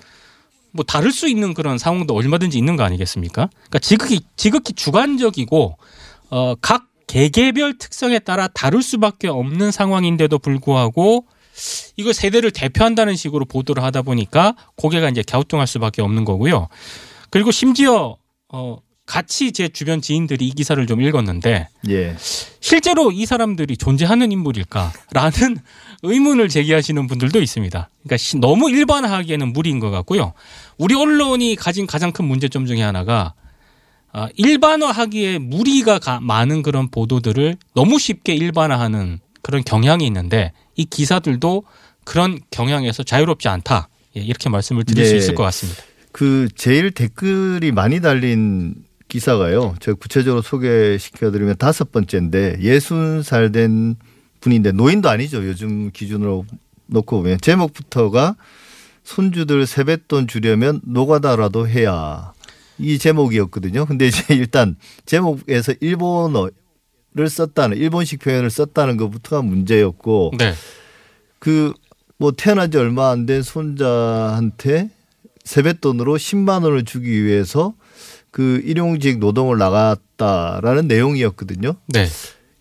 뭐 다를 수 있는 그런 상황도 얼마든지 있는 거 아니겠습니까? 그러니까 지극히 지극히 주관적이고 어, 각 개개별 특성에 따라 다를 수밖에 없는 상황인데도 불구하고 이걸 세대를 대표한다는 식으로 보도를 하다 보니까 고개가 이제 갸우뚱할 수밖에 없는 거고요. 그리고 심지어 어 같이 제 주변 지인들이 이 기사를 좀 읽었는데 예. 실제로 이 사람들이 존재하는 인물일까라는 의문을 제기하시는 분들도 있습니다. 그러니까 시- 너무 일반화하기에는 무리인 것 같고요. 우리 언론이 가진 가장 큰 문제점 중에 하나가 아, 일반화하기에 무리가 가- 많은 그런 보도들을 너무 쉽게 일반화하는 그런 경향이 있는데 이 기사들도 그런 경향에서 자유롭지 않다. 예, 이렇게 말씀을 드릴 수 예. 있을 것 같습니다. 그 제일 댓글이 많이 달린 기사가요. 제가 구체적으로 소개시켜드리면 다섯 번째인데 예순 살 된 분인데 노인도 아니죠. 요즘 기준으로 놓고 보면 제목부터가 손주들 세뱃돈 주려면 노가다라도 해야 이 제목이었거든요. 근데 이제 일단 제목에서 일본어를 썼다는 일본식 표현을 썼다는 것부터가 문제였고 네. 그뭐 태어난 지 얼마 안 된 손자한테 세뱃돈으로 10만 원을 주기 위해서 그 일용직 노동을 나갔다라는 내용이었거든요. 네.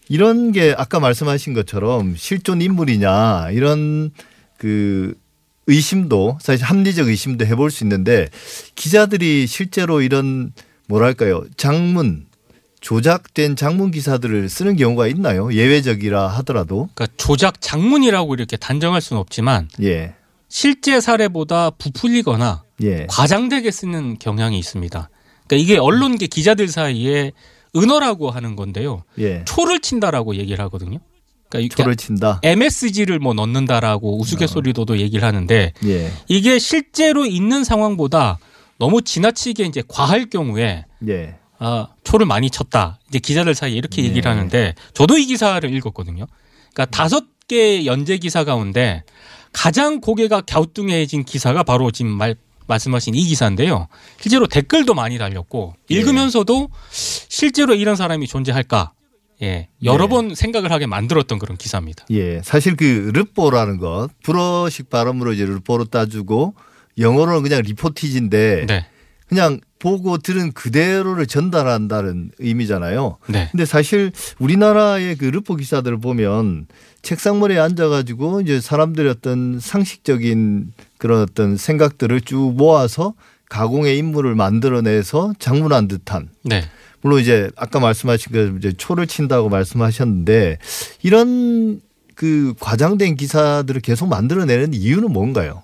이런 게 아까 말씀하신 것처럼 실존 인물이냐 이런 그 의심도 사실 합리적 의심도 해볼 수 있는데 기자들이 실제로 이런 뭐랄까요 장문 조작된 장문 기사들을 쓰는 경우가 있나요? 예외적이라 하더라도 그러니까 조작 장문이라고 이렇게 단정할 수는 없지만 예. 실제 사례보다 부풀리거나 예. 과장되게 쓰는 경향이 있습니다. 그러니까 이게 언론계 기자들 사이에 은어라고 하는 건데요. 예. 초를 친다라고 얘기를 하거든요. 그러니까 초를 친다. MSG를 뭐 넣는다라고 우스갯소리로도 얘기를 하는데 예. 이게 실제로 있는 상황보다 너무 지나치게 이제 과할 경우에 예. 아, 초를 많이 쳤다. 이제 기자들 사이에 이렇게 얘기를 네. 하는데 저도 이 기사를 읽었거든요. 그러니까 다섯 개 연재 기사 가운데 가장 고개가 갸우뚱해진 기사가 바로 지금 말 말씀하신 이 기사인데요. 실제로 댓글도 많이 달렸고 읽으면서도 실제로 이런 사람이 존재할까? 예, 여러 네. 번 생각을 하게 만들었던 그런 기사입니다. 예, 사실 그 르뽀라는 것 불어식 발음으로 이제 르뽀로 따주고 영어로는 그냥 리포티지인데 네. 그냥 보고 들은 그대로를 전달한다는 의미잖아요. 네. 근데 사실 우리나라의 그 르포 기사들을 보면 책상머리에 앉아가지고 이제 사람들의 어떤 상식적인 그런 어떤 생각들을 쭉 모아서 가공의 인물을 만들어내서 장문한 듯한 네. 물론 이제 아까 말씀하신 그 이제 초를 친다고 말씀하셨는데 이런 그 과장된 기사들을 계속 만들어내는 이유는 뭔가요?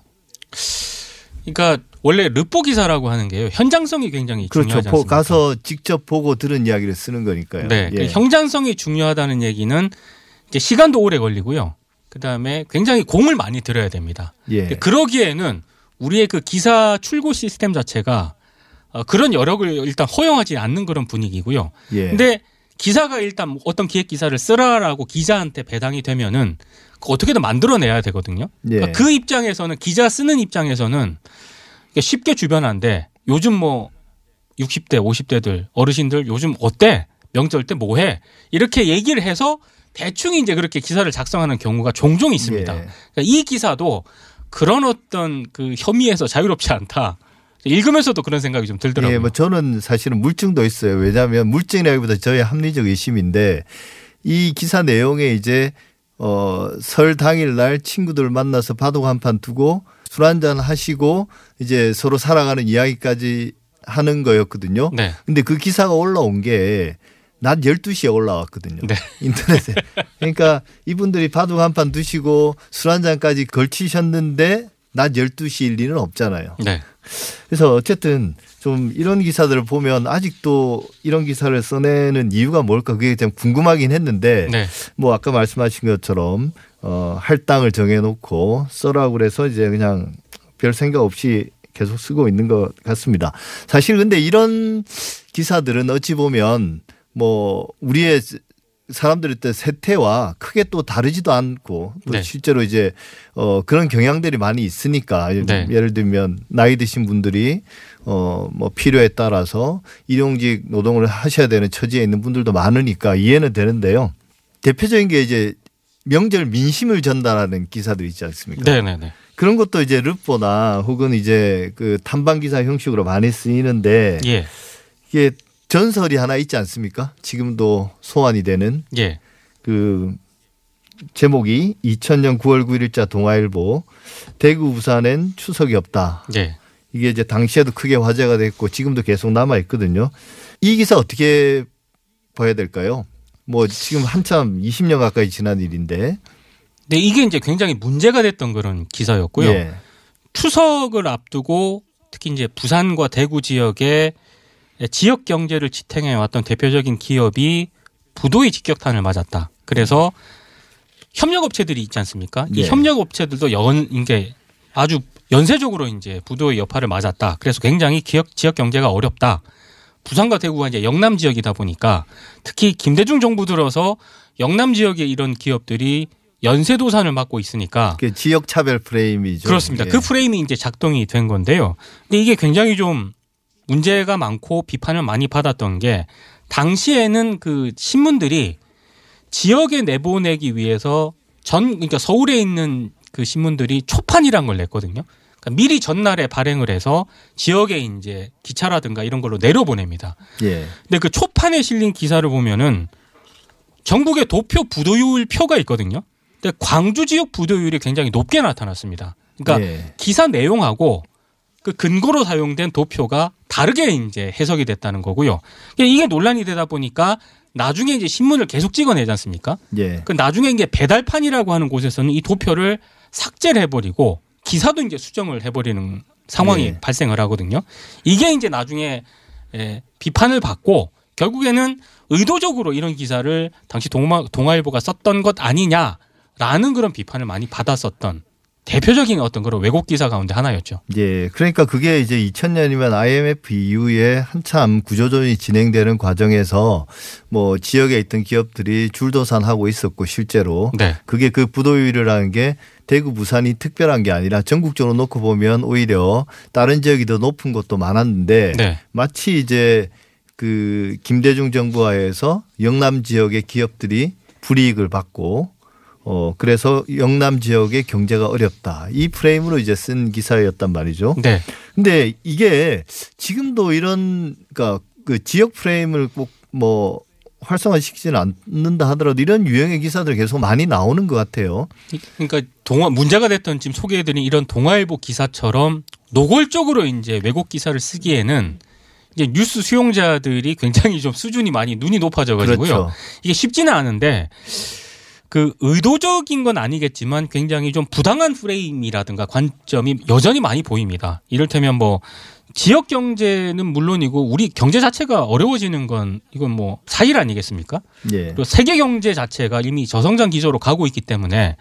그러니까 원래 르포 기사라고 하는 게요. 현장성이 굉장히 그렇죠. 중요하지 보- 않습니까? 가서 직접 보고 들은 이야기를 쓰는 거니까요. 네. 예. 그 형장성이 중요하다는 얘기는 이제 시간도 오래 걸리고요. 그다음에 굉장히 공을 많이 들여야 됩니다. 예. 그러기에는 우리의 그 기사 출고 시스템 자체가 어, 그런 여력을 일단 허용하지 않는 그런 분위기고요. 예. 근데 기사가 일단 어떤 기획 기사를 쓰라라고 기자한테 배당이 되면은 그 어떻게든 만들어내야 되거든요. 예. 그러니까 그 입장에서는 기자 쓰는 입장에서는 쉽게 주변한데 요즘 뭐 60대, 50대들 어르신들 요즘 어때? 명절 때 뭐 해? 이렇게 얘기를 해서 대충 이제 그렇게 기사를 작성하는 경우가 종종 있습니다. 예. 그러니까 이 기사도 그런 어떤 그 혐의에서 자유롭지 않다. 읽으면서도 그런 생각이 좀 들더라고요. 예, 뭐 저는 사실은 물증도 있어요. 왜냐하면 물증이라기보다 저의 합리적 의심인데 이 기사 내용에 이제 어, 설 당일 날 친구들 만나서 바둑 한 판 두고 술 한잔 하시고 이제 서로 살아가는 이야기까지 하는 거였거든요. 네. 근데 그 기사가 올라온 게 낮 12시에 올라왔거든요. 네. 인터넷에. 그러니까 이분들이 바둑 한판 드시고 술 한 잔까지 걸치셨는데 낮 12시일 리는 없잖아요. 네. 그래서 어쨌든 좀 이런 기사들을 보면 아직도 이런 기사를 써내는 이유가 뭘까 그게 좀 궁금하긴 했는데 네. 뭐 아까 말씀하신 것처럼 어 할당을 정해놓고 써라고 그래서 이제 그냥 별 생각 없이 계속 쓰고 있는 것 같습니다. 사실 근데 이런 기사들은 어찌 보면 뭐 우리의 사람들의 때 세태와 크게 또 다르지도 않고 또 네. 실제로 이제 어 그런 경향들이 많이 있으니까 네. 예를 들면 나이 드신 분들이 어뭐 필요에 따라서 일용직 노동을 하셔야 되는 처지에 있는 분들도 많으니까 이해는 되는데요. 대표적인 게 이제 명절 민심을 전달하는 기사들 있지 않습니까? 네네네. 그런 것도 이제 르포나 혹은 이제 그 탐방 기사 형식으로 많이 쓰이는데 예. 이게 전설이 하나 있지 않습니까? 지금도 소환이 되는 예. 그 제목이 2000년 9월 9일자 동아일보 대구 부산엔 추석이 없다. 예. 이게 이제 당시에도 크게 화제가 됐고 지금도 계속 남아 있거든요. 이 기사 어떻게 봐야 될까요? 뭐 지금 한참 20년 가까이 지난 일인데. 네, 이게 이제 굉장히 문제가 됐던 그런 기사였고요. 예. 추석을 앞두고 특히 이제 부산과 대구 지역의 지역 경제를 지탱해 왔던 대표적인 기업이 부도의 직격탄을 맞았다. 그래서 협력업체들이 있지 않습니까? 이 예. 협력업체들도 연 이게 아주 연쇄적으로 이제 부도의 여파를 맞았다. 그래서 굉장히 기업 지역 경제가 어렵다. 부산과 대구가 이제 영남 지역이다 보니까 특히 김대중 정부 들어서 영남 지역의 이런 기업들이 연쇄도산을 맞고 있으니까 그 지역 차별 프레임이죠. 그렇습니다. 예. 그 프레임이 이제 작동이 된 건데요. 근데 이게 굉장히 좀 문제가 많고 비판을 많이 받았던 게 당시에는 그 신문들이 지역에 내보내기 위해서 전 그러니까 서울에 있는 그 신문들이 초판이란 걸 냈거든요. 그러니까 미리 전날에 발행을 해서 지역에 이제 기차라든가 이런 걸로 내려보냅니다. 예. 근데 그 초판에 실린 기사를 보면은 전국에 도표 부도율 표가 있거든요. 근데 광주 지역 부도율이 굉장히 높게 나타났습니다. 그러니까 예. 기사 내용하고 그 근거로 사용된 도표가 다르게 이제 해석이 됐다는 거고요. 이게 논란이 되다 보니까 나중에 이제 신문을 계속 찍어내지 않습니까? 예. 그 나중에 이제 배달판이라고 하는 곳에서는 이 도표를 삭제를 해버리고 기사도 이제 수정을 해버리는 상황이 예. 발생을 하거든요. 이게 이제 나중에 예, 비판을 받고 결국에는 의도적으로 이런 기사를 당시 동아, 동아일보가 썼던 것 아니냐라는 그런 비판을 많이 받았었던 대표적인 어떤 그런 왜곡 기사 가운데 하나였죠. 예. 그러니까 그게 이제 2000년이면 IMF 이후에 한참 구조조정이 진행되는 과정에서 뭐 지역에 있던 기업들이 줄도산하고 있었고 실제로 네. 그게 그 부도율이라는 게 대구 부산이 특별한 게 아니라 전국적으로 놓고 보면 오히려 다른 지역이 더 높은 곳도 많았는데 네. 마치 이제 그 김대중 정부 하에서 영남 지역의 기업들이 불이익을 받고 어 그래서 영남 지역의 경제가 어렵다. 이 프레임으로 이제 쓴 기사였단 말이죠. 네. 근데 이게 지금도 이런 그러니까 그 지역 프레임을 꼭뭐 활성화시키지는 않는다 하더라도 이런 유형의 기사들 계속 많이 나오는 것 같아요. 그러니까 동화 문제가 됐던 지금 소개해드린 이런 동아일보 기사처럼 노골적으로 이제 왜곡 기사를 쓰기에는 이제 뉴스 수용자들이 굉장히 좀 수준이 많이 눈이 높아져가지고요. 그렇죠. 이게 쉽지는 않은데 그 의도적인 건 아니겠지만 굉장히 좀 부당한 프레임이라든가 관점이 여전히 많이 보입니다. 이를테면 뭐 지역 경제는 물론이고 우리 경제 자체가 어려워지는 건 이건 뭐 사실 아니겠습니까? 예. 그리고 세계 경제 자체가 이미 저성장 기조로 가고 있기 때문에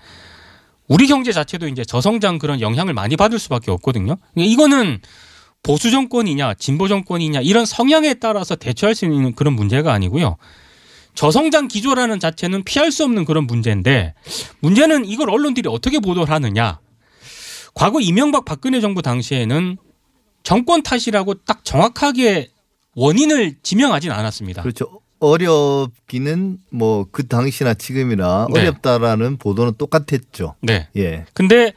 우리 경제 자체도 이제 저성장 그런 영향을 많이 받을 수밖에 없거든요. 그러니까 이거는 보수 정권이냐 진보 정권이냐 이런 성향에 따라서 대처할 수 있는 그런 문제가 아니고요. 저성장 기조라는 자체는 피할 수 없는 그런 문제인데 문제는 이걸 언론들이 어떻게 보도를 하느냐. 과거 이명박 박근혜 정부 당시에는 정권 탓이라고 딱 정확하게 원인을 지명하진 않았습니다. 그렇죠. 어렵기는 뭐 그 당시나 지금이나 네. 어렵다라는 보도는 똑같았죠. 네. 예. 근데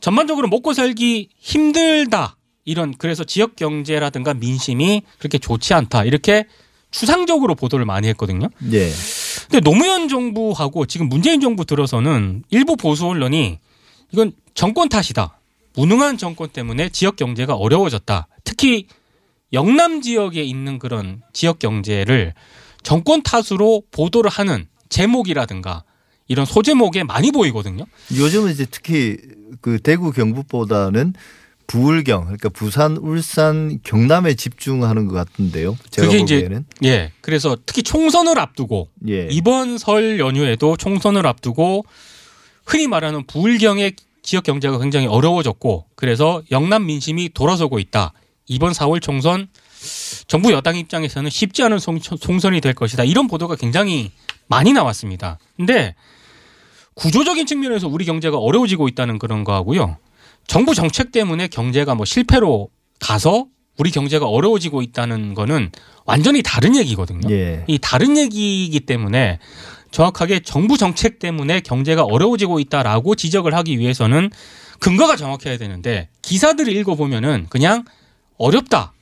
전반적으로 먹고 살기 힘들다. 이런 그래서 지역 경제라든가 민심이 그렇게 좋지 않다. 이렇게 추상적으로 보도를 많이 했거든요. 예. 근데 노무현 정부하고 지금 문재인 정부 들어서는 일부 보수 언론이 이건 정권 탓이다. 무능한 정권 때문에 지역 경제가 어려워졌다. 특히 영남 지역에 있는 그런 지역 경제를 정권 탓으로 보도를 하는 제목이라든가 이런 소제목에 많이 보이거든요. 요즘은 이제 특히 그 대구 경북보다는 부울경 그러니까 부산, 울산, 경남에 집중하는 것 같은데요. 제가 그게 이제 보기에는 예. 그래서 특히 총선을 앞두고 예. 이번 설 연휴에도 총선을 앞두고 흔히 말하는 부울경의 지역 경제가 굉장히 어려워졌고 그래서 영남 민심이 돌아서고 있다. 이번 4월 총선 정부 여당 입장에서는 쉽지 않은 송- 총선이 될 것이다. 이런 보도가 굉장히 많이 나왔습니다. 근데 구조적인 측면에서 우리 경제가 어려워지고 있다는 그런 거하고요. 정부 정책 때문에 경제가 뭐 실패로 가서 우리 경제가 어려워지고 있다는 거는 완전히 다른 얘기거든요. 예. 이 다른 얘기이기 때문에 정확하게 정부 정책 때문에 경제가 어려워지고 있다라고 지적을 하기 위해서는 근거가 정확해야 되는데 기사들을 읽어보면은 그냥 어렵다.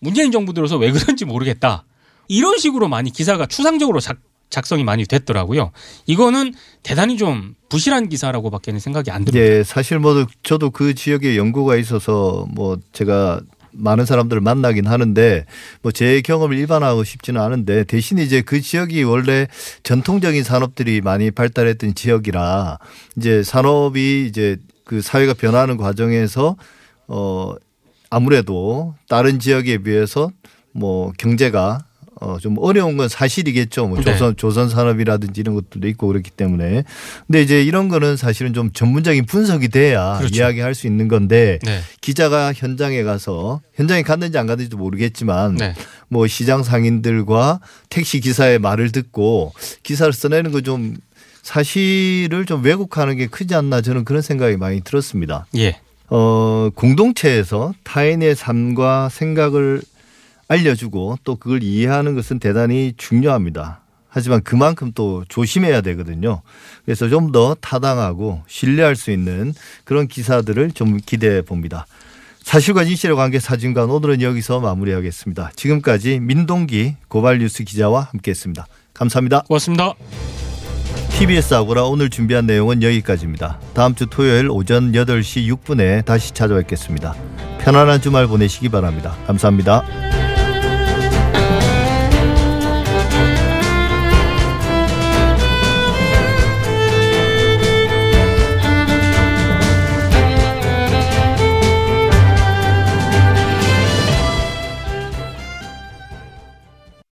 문재인 정부 들어서 왜 그런지 모르겠다. 이런 식으로 많이 기사가 추상적으로 작, 작성이 많이 됐더라고요. 이거는 대단히 좀 부실한 기사라고밖에는 생각이 안 듭니다. 예, 사실 뭐 저도 그 지역에 연구가 있어서 뭐 제가 많은 사람들을 만나긴 하는데 뭐 제 경험을 일반화하고 싶지는 않은데 대신 이제 그 지역이 원래 전통적인 산업들이 많이 발달했던 지역이라 이제 산업이 이제 그 사회가 변화하는 과정에서 어 아무래도 다른 지역에 비해서 뭐 경제가 어 좀 어려운 건 사실이겠죠. 뭐 네. 조선 조선 산업이라든지 이런 것들도 있고 그렇기 때문에. 근데 이제 이런 거는 사실은 좀 전문적인 분석이 돼야 그렇죠. 이야기할 수 있는 건데 네. 기자가 현장에 가서 현장에 갔는지 안 갔는지도 모르겠지만 네. 뭐 시장 상인들과 택시 기사의 말을 듣고 기사를 써내는 거 좀 사실을 좀 왜곡하는 게 크지 않나 저는 그런 생각이 많이 들었습니다. 예. 어, 공동체에서 타인의 삶과 생각을 알려주고 또 그걸 이해하는 것은 대단히 중요합니다. 하지만 그만큼 또 조심해야 되거든요. 그래서 좀 더 타당하고 신뢰할 수 있는 그런 기사들을 좀 기대해 봅니다. 사실과 진실의 관계 사진관 오늘은 여기서 마무리하겠습니다. 지금까지 민동기 고발뉴스 기자와 함께했습니다. 감사합니다. 고맙습니다. TBS 아고라 오늘 준비한 내용은 여기까지입니다. 다음 주 토요일 오전 8시 6분에 다시 찾아뵙겠습니다. 편안한 주말 보내시기 바랍니다. 감사합니다.